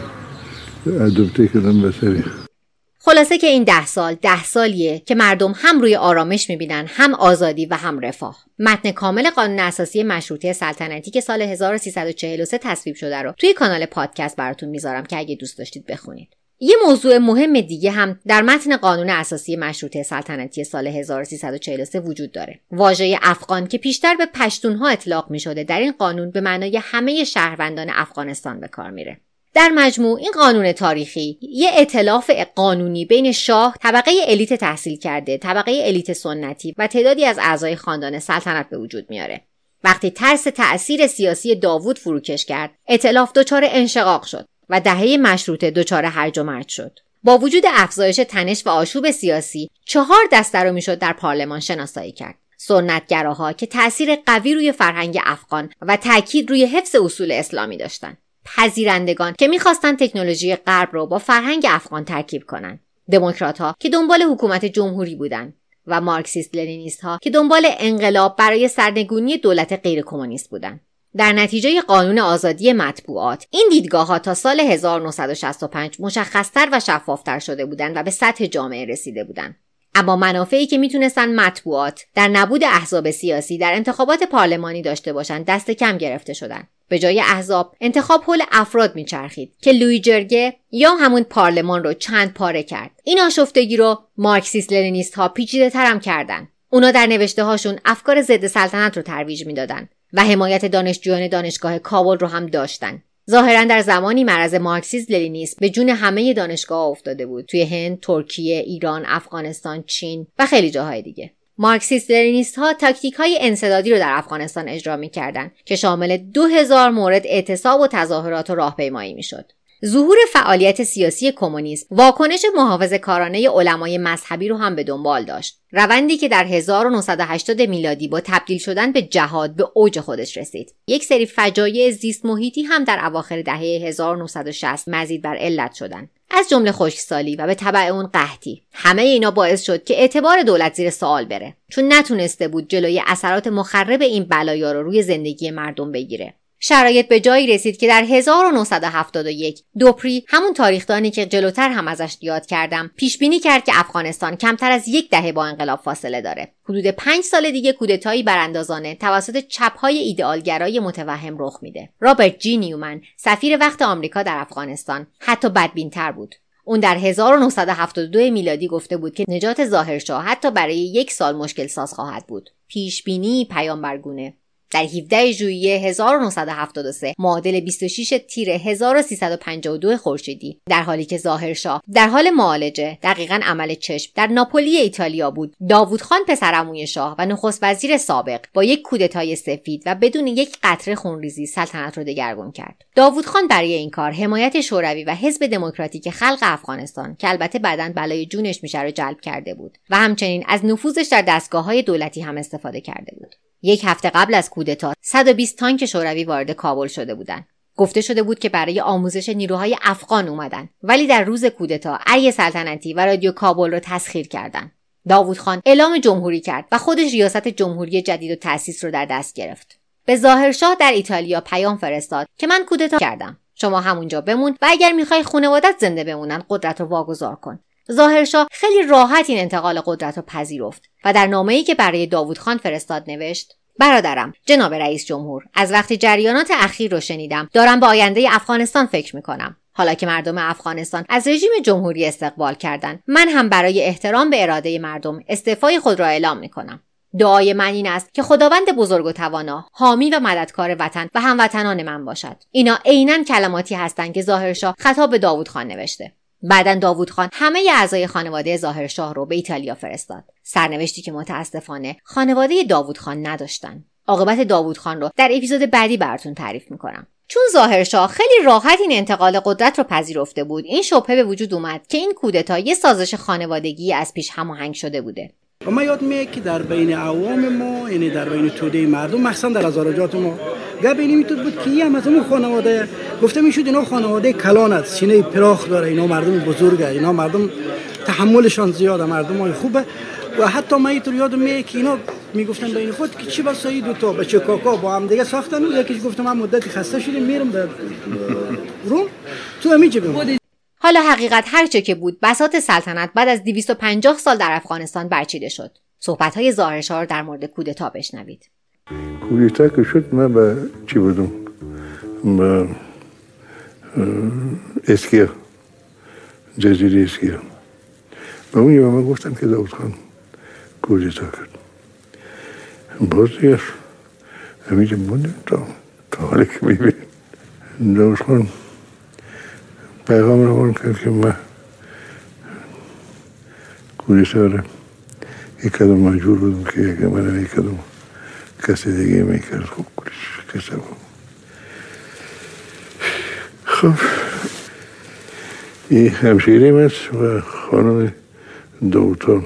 [SPEAKER 2] خلاصه که این ده سال ده سالیه که مردم هم روی آرامش می‌بینن هم آزادی و هم رفاه متن کامل قانون اساسی مشروطه سلطنتی که سال 1343 تصویب شده رو توی کانال پادکست براتون می‌ذارم که اگه دوست داشتید بخونید یه موضوع مهم دیگه هم در متن قانون اساسی مشروطه سلطنتی سال 1343 وجود داره. واژه افغان که پیشتر به پشتونها اطلاق می شده در این قانون به معنای همه شهروندان افغانستان به کار میره. در مجموع این قانون تاریخی یه اطلاف قانونی بین شاه طبقه الیت تحصیل کرده طبقه الیت سنتی و تعدادی از اعضای خاندان سلطنت به وجود میاره. وقتی ترس تأثیر سیاسی داوود فروکش کرد اطلاف دچار انشقاق شد و دهه مشروطه دچار هرج و مرج شد. با وجود افزایش تنش و آشوب سیاسی چهار دسته رو می‌شد در پارلمان شناسایی کرد. سنتگراها که تأثیر قوی روی فرهنگ افغان و تاکید روی حفظ اصول اسلامی داشتند پذیرندگان که می‌خواستند تکنولوژی غرب رو با فرهنگ افغان ترکیب کنند دموکرات ها که دنبال حکومت جمهوری بودند و مارکسیست لنینیست ها که دنبال انقلاب برای سرنگونی دولت غیر کمونیست بودند در نتیجه قانون آزادی مطبوعات این دیدگاه ها تا سال 1965 مشخصتر و شفافتر شده بودند و به سطح جامعه رسیده بودند. اما منافعی که می‌تونستن مطبوعات در نبود احزاب سیاسی در انتخابات پارلمانی داشته باشند دست کم گرفته شدند به جای احزاب انتخاب حول افراد میچرخید که لوی جرگه یا همون پارلمان رو چند پاره کرد. این آشفتگی رو مارکسیست لنینیست ها پیچیده ترم کردن. اونا در نوشته هاشون افکار ضد سلطنت رو ترویج می‌دادند و حمایت دانشجویان دانشگاه کابل رو هم داشتن. ظاهرا در زمانی مرض مارکسیسم لنینیسم به جون همه دانشگاه افتاده بود توی هند، ترکیه، ایران، افغانستان، چین و خیلی جاهای دیگه. مارکسیست لنینیست ها تاکتیک های انصدادی رو در افغانستان اجرا می‌کردند که شامل دو هزار مورد اعتصاب و تظاهرات و راهپیمایی می‌شد. ظهور فعالیت سیاسی کمونیسم واکنش محافظ کارانه علمای مذهبی رو هم به دنبال داشت. روندی که در 1980 میلادی با تبدیل شدن به جهاد به اوج خودش رسید. یک سری فجایع زیست محیطی هم در اواخر دهه 1960 مزید بر علت شدند. از جمله خشکسالی و به طبع اون قحطی. همه اینا باعث شد که اعتبار دولت زیر سوال بره. چون نتونسته بود جلوی اثرات مخرب این بلایا رو روی زندگی مردم بگیره. شرایط به جایی رسید که در 1971 دوپری همون تاریخدانی که جلوتر هم ازش یاد کردم پیش بینی کرد که افغانستان کمتر از یک دهه با انقلاب فاصله داره. حدود پنج سال دیگه کودتایی براندازانه توسط چپهای ایدئالگرای متوهم رخ میده. رابرت جی نیومن سفیر وقت آمریکا در افغانستان حتی بدبینتر بود. اون در 1972 میلادی گفته بود که نجات ظاهرشاه حتی برای یک سال مشکل ساز خواهد بود. پیش بینی پیامبرگونه. در 17 ژوئیه 1973 معادل 26 تیر 1352 خورشیدی. در حالی که ظاهرشاه در حال معالجه دقیقا عمل چشم در ناپولی ایتالیا بود. داوود خان پسرعموی شاه و نخست وزیر سابق با یک کودتای سفید و بدون یک قطره خونریزی سلطنت را دگرگون کرد. داوود خان برای این کار حمایت شوروی و حزب دموکراتیک خلق افغانستان که البته بعدا بلای جونش میشه رو جلب کرده بود و همچنین از نفوذش در دستگاه های دولتی هم استفاده کرده بود. یک هفته قبل از کودتا 120 تانک شوروی وارد کابل شده بودند گفته شده بود که برای آموزش نیروهای افغان اومدن ولی در روز کودتا ای سلطنتی و رادیو کابل رو تسخیر کردند داوود خان اعلام جمهوری کرد و خودش ریاست جمهوری جدید و تأسیس رو در دست گرفت. به ظاهرشاه در ایتالیا پیام فرستاد که من کودتا کردم. شما همونجا بمون و اگر می‌خوای خانوادت زنده بمونن قدرت رو واگذار کن. ظاهرشاه خیلی راحت این انتقال قدرت رو پذیرفت و در نامه‌ای که برای داوود خان فرستاد نوشت برادرم جناب رئیس جمهور از وقتی جریانات اخیر رو شنیدم. دارم به آینده افغانستان فکر می‌کنم. حالا که مردم افغانستان از رژیم جمهوری استقبال کردند من هم برای احترام به اراده مردم استعفای خود را اعلام می‌کنم. دعای من این است که خداوند بزرگ و توانا حامی و مددکار وطن و هموطنان من باشد. اینا عینا کلماتی هستند که ظاهرشاه خطاب به داوود خان نوشته. بعدا داوود خان همه اعضای خانواده ظاهرشاه رو به ایتالیا فرستاد. سرنوشتی که متاسفانه خانواده داوود خان نداشتن. عاقبت داوود خان رو در اپیزود بعدی براتون تعریف می‌کنم. چون ظاهرشاه خیلی راحت این انتقال قدرت رو پذیرفته بود این شبهه به وجود اومد که این کودتا یه سازش خانوادگی از پیش هماهنگ شده بوده.
[SPEAKER 1] و ما یاد میاد که در بین عوام ما یعنی در بین توده مردم مخصوصا در هزارجات ما گپ اینی میتود بود که هم از اون خانواده گفته می‌شد اینا خانواده کلان است سینه پراخ داره اینا مردم بزرگه اینا مردم تحملشان زیاده مردم های خوبه. و حتی ما اینطور یادم میاد که اینا می‌گفتن بین خود که چی بسایی دو تا بچه کاکا با هم دیگه ساختن. یکیش گفتم من مدتی خسته شدیم میرم در روم. تو همینجا بمون.
[SPEAKER 2] حالا حقیقت هرچه که بود بساط سلطنت بعد از 250 سال در افغانستان برچیده شد. صحبت های ظاهرشاه در مورد کودتا بشنوید.
[SPEAKER 3] کودتا که شد من به چی بودم به اسکیا جزیره اسکیا به من گفتم که داود خان کودتا کرد باز دیگر همینجا موندیم تا تا حالی که می‌بینیم داود خان پیغام رو کرد که من کودتا رو یک کدوم مجبور بودم که یک من یک کدوم کسی دیگه می‌کرد. خوب کلش کسی خب. این همشیریم است و خانم دوتان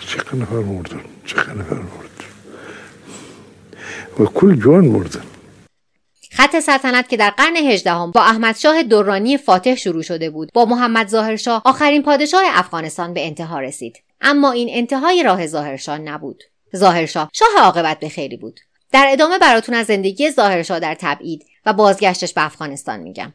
[SPEAKER 3] چقدر نفر مردن چقدر نفر مردن و کل جوان مردن
[SPEAKER 2] خط سلطنت که در قرن هجدهم با احمد شاه دورانی فاتح شروع شده بود. با محمد ظاهرشاه آخرین پادشاه افغانستان به انتها رسید. اما این انتهای راه ظاهرشاه نبود. ظاهرشاه شاه عاقبت به خیری بود. در ادامه براتون از زندگی ظاهرشاه در تبعید و بازگشتش به افغانستان میگم.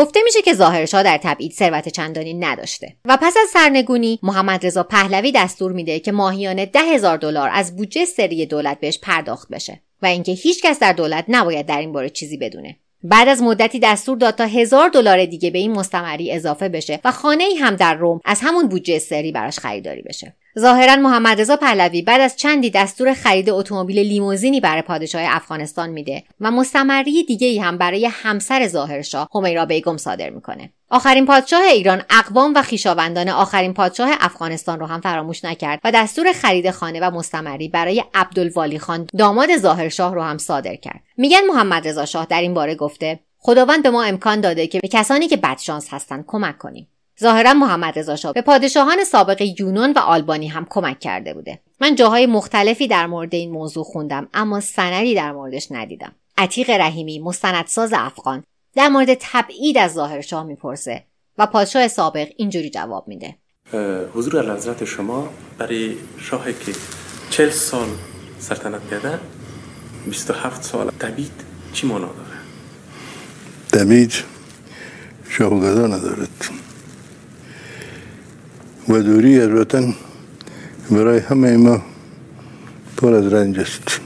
[SPEAKER 2] گفته میشه که ظاهرشاه در تبعید ثروت چندانی نداشته. و پس از سرنگونی محمد رضا پهلوی دستور میده که ماهیانه ده هزار دلار از بودجه سری دولت بهش پرداخت بشه و اینکه هیچکس در دولت نباید در این باره چیزی بدونه. بعد از مدتی دستور داد تا هزار دلار دیگه به این مستمری اضافه بشه و خانه ای هم در روم از همون بودجه سری براش خریداری بشه. ظاهرا محمد رضا پهلوی بعد از چندی دستور خرید اتومبیل لیموزینی برای پادشاه افغانستان میده و مستمری دیگه ای هم برای همسر ظاهرشاه همیرا بیگم صادر می‌کنه. آخرین پادشاه ایران اقوام و خویشاوندان آخرین پادشاه افغانستان رو هم فراموش نکرد و دستور خرید خانه و مستمری برای عبدالوالی خان داماد ظاهرشاه رو هم صادر کرد. میگن محمد رضا شاه در این باره گفته خداوند به ما امکان داده که به کسانی که بدشانس هستند کمک کنیم. ظاهرا محمد رضا شاه به پادشاهان سابق یونان و آلبانی هم کمک کرده بوده. من جاهای مختلفی در مورد این موضوع خوندم اما سندی در موردش ندیدم. عتیق رحیمی مستندساز افغان در مورد تبعید از ظاهرشاه می‌پرسه و پادشاه سابق اینجوری جواب میده.
[SPEAKER 5] حضور حضرت شما برای شاهی که چل سال سلطنت کرده 27 سال تبعید چی معنا داره؟
[SPEAKER 3] تبعید شاهگذا ندارد. و دوری از وطن برای همه ما پر از رنج است.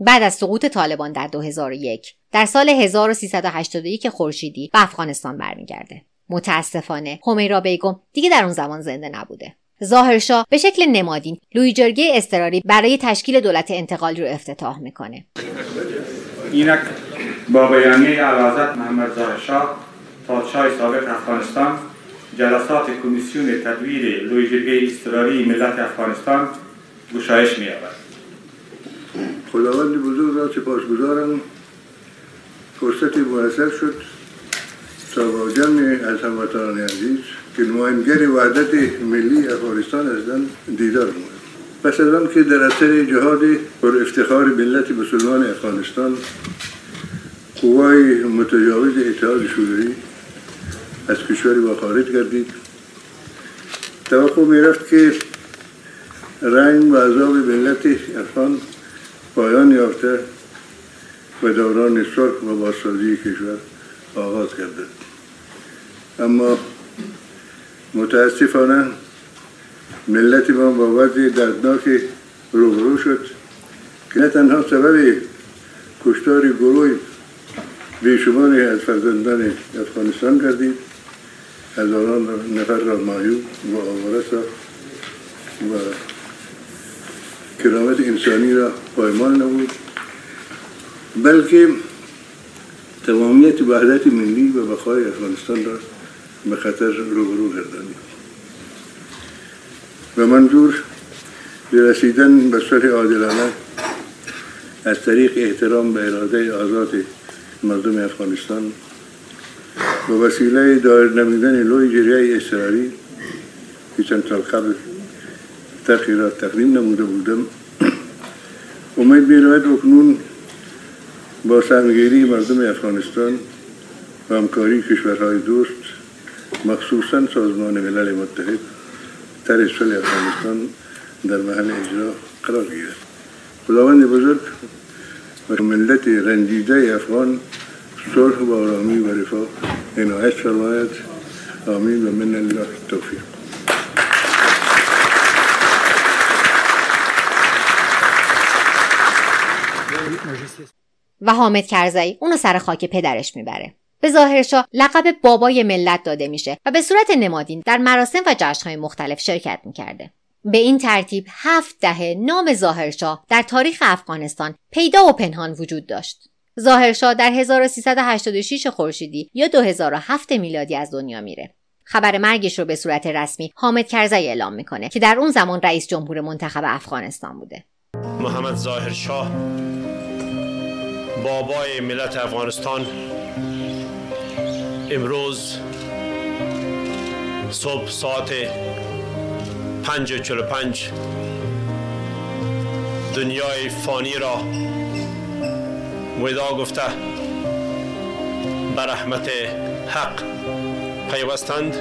[SPEAKER 2] بعد از سقوط طالبان در 2001 در سال 1381 خورشیدی به افغانستان برمیگرده. متاسفانه همیرا بیگم دیگه در اون زمان زنده نبوده. ظاهرشاه به شکل نمادین لوی استراری برای تشکیل دولت انتقال رو افتتاح می‌کنه.
[SPEAKER 6] اینک با بیانیه علازت محمد ظاهرشاه پادشاه سابق افغانستان جلسات کمیسیون تدویر لوی اضطراری ملت افغانستان گشایش می‌یابد.
[SPEAKER 3] خداوند بزرگ را سپاسگزارم فرصتی میسر شد. با جمع از هموطنان عزیز که نمایندگر وحدت ملی افغانستان هستند دیدار کنم پس از آن که در اثر جهاد پر افتخار ملت مسلمان افغانستان قوای متجاوز اتحاد شوروی از کشور با خارج گردید. توقع می رفت که رنگ و عذاب ملت افغان پایان یافته و دوران صلح و بازسازی کشور آغاز کرده. اما متاسفانه ملت ما با وضع دردناک روبرو شد که نه تنها سبب کشتار گروه بیشماری از فرزندان افغانستان گردید هزاران نفر را مایوب و آواره و کرامت انسانی را پایمال نبود. بلکه تمامیت وحدت ملی و بقای افغانستان را به خطر روبرو گردانید و منظور به رسیدن به صلح عادلانه از طریق احترام به اراده آزاد مردم افغانستان و وسیله دایر نمیدن لوی جریه اصراری که چند سال قبل را تقدیم نموده بودم. امید می‌رود اکنون با سهمگیری مردم افغانستان و همکاری کشورهای دوست مخصوصا سازمان ملل متحد صلح افغانستان در محل اجرا قرار گیرد. خداوند بزرگ و ملت رنجیده افغان صلح و آرامی و رفاه عنایت فرماید آمین و من الله توفیق
[SPEAKER 2] و حامد کرزایی اونو سر خاک پدرش می‌بره. به ظاهرشاه لقب بابای ملت داده میشه و به صورت نمادین در مراسم و جشنهای مختلف شرکت می‌کرده. به این ترتیب هفت دهه نام ظاهرشاه در تاریخ افغانستان پیدا و پنهان وجود داشت. ظاهرشاه در 1386 خورشیدی یا 2007 میلادی از دنیا میره. خبر مرگش رو به صورت رسمی حامد کرزی اعلام می‌کنه که در اون زمان رئیس جمهور منتخب افغانستان بوده.
[SPEAKER 7] محمد ظاهرشاه بابای ملت افغانستان امروز صبح ساعت پنج چلو پنج دنیای فانی را ودا گفته به رحمت حق پیوستند.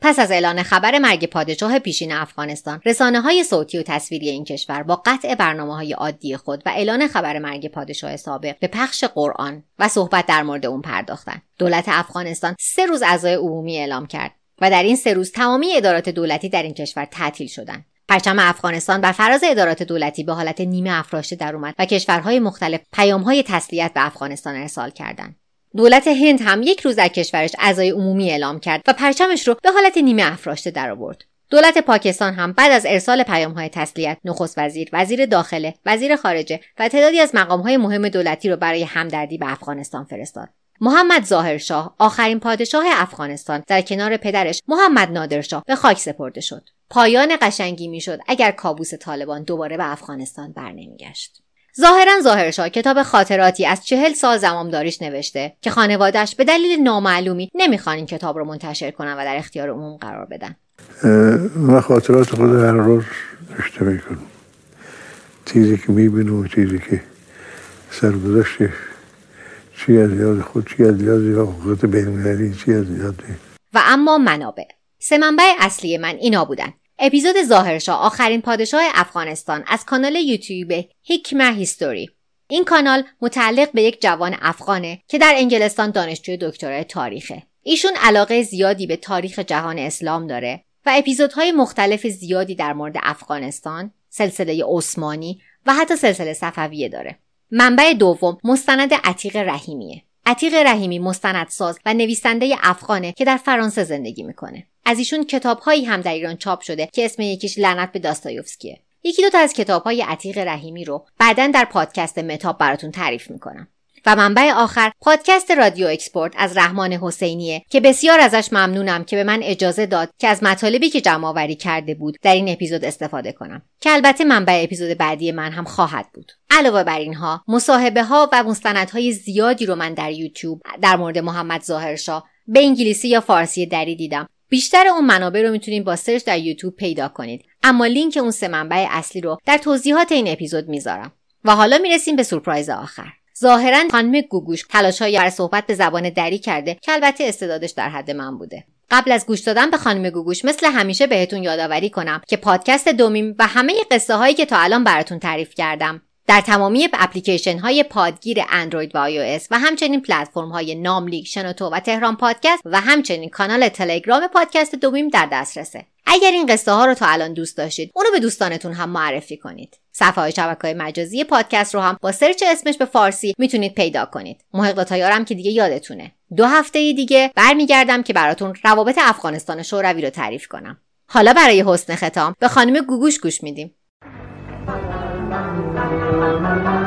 [SPEAKER 2] پس از اعلان خبر مرگ پادشاه پیشین افغانستان رسانه های صوتی و تصویری این کشور با قطع برنامه های عادی خود و اعلان خبر مرگ پادشاه سابق به پخش قرآن و صحبت در مورد اون پرداختند دولت افغانستان سه روز اعضای عمومی اعلام کرد و در این سه روز تمامی ادارات دولتی در این کشور تعطیل شدند. پرچم افغانستان بر فراز ادارات دولتی به حالت نیمه افراشته در اومد و کشورهای مختلف پیامهای تسلیت به افغانستان ارسال کردند. دولت هند هم یک روز در کشورش اعضای عمومی اعلام کرد و پرچمش رو به حالت نیمه افراشته درآورد دولت پاکستان هم بعد از ارسال پیامهای تسلیت نخست وزیر وزیر داخله وزیر خارجه و تعدادی از مقامهای مهم دولتی رو برای همدردی به افغانستان فرستاد. محمد ظاهرشاه آخرین پادشاه افغانستان در کنار پدرش محمد نادرشاه به خاک سپرده شد. پایان قشنگی می‌شد اگر کابوس طالبان دوباره به افغانستان برنمیگشت. ظاهرا ظاهرشاه کتاب خاطراتی از چهل سال زمامداریش نوشته که خانوادهش به دلیل نامعلومی نمی‌خوان این کتاب رو منتشر کنن و در اختیار عموم قرار بدن.
[SPEAKER 3] من خاطرات خود هر روز داشته می‌کنم چیزی که می‌بینم و چیزی که سرگذشت چی از یاد خود چی از یاد حقوقت بینالمللی چی از یاد
[SPEAKER 2] و اما منابع. سه منبع اصلی من اینا بودن. اپیزود ظاهرشاه آخرین پادشاه افغانستان از کانال یوتیوب حکمه هیستوری. این کانال متعلق به یک جوان افغانه که در انگلستان دانشجوی دکترای تاریخه. ایشون علاقه زیادی به تاریخ جهان اسلام داره و اپیزودهای مختلف زیادی در مورد افغانستان سلسله عثمانی و حتی سلسله صفویه داره. منبع دوم مستند عتیق رحیمیه. عتیق رحیمی مستندساز و نویسنده افغانه که در فرانسه زندگی می‌کنه. از ایشون کتابهایی هم در ایران چاپ شده که اسم یکیش لعنت به داستایوفسکیه. یکی دوتا از کتابهای عتیق رحیمی رو بعدا در پادکست متاب براتون تعریف می‌کنم.
[SPEAKER 8] و منبع آخر پادکست رادیو اکسپورت از رحمان حسینیه که بسیار ازش ممنونم که به من اجازه داد که از مطالبی که جمع آوری کرده بود در این اپیزود استفاده کنم. که البته منبع اپیزود بعدی من هم خواهد بود. علاوه بر اینها مصاحبه ها و مستندهای زیادی رو من در یوتیوب در مورد محمد ظاهرشاه به انگلیسی یا فارسی دری دیدم. بیشتر اون منابع رو می‌تونید با search در یوتیوب پیدا کنید. اما لینک اون سه منبع اصلی رو در توضیحات این اپیزود می‌ذارم. و حالا می‌رسیم به سورپرایز آخر. ظاهرا خانم گوگوش تلاشهایی برای صحبت به زبان دری کرده که البته استعدادش در حد من بوده. قبل از گوش دادن به خانم گوگوش مثل همیشه بهتون یادآوری کنم که پادکست دومیم و همه قصه هایی که تا الان براتون تعریف کردم در تمامی اپلیکیشن های پادگیر اندروید و آی و همچنین پلتفرم های ناملیک شنوتو و تهران پادکست و همچنین کانال تلگرام پادکست دومیم در دسترسه. اگر این قصه ها رو تا الان دوست داشتید اونو به دوستانتون هم معرفی کنید. صفحه های شبکه های مجازی پادکست رو هم با search اسمش به فارسی می‌تونید پیدا کنید. محق تایارم که دیگه یادتونه. دو هفته دیگه برمیگردم که براتون روابط افغانستان شوروی رو تعریف کنم. حالا برای حسن ختام به خانم گوگوش گوش میدیم. Thank you.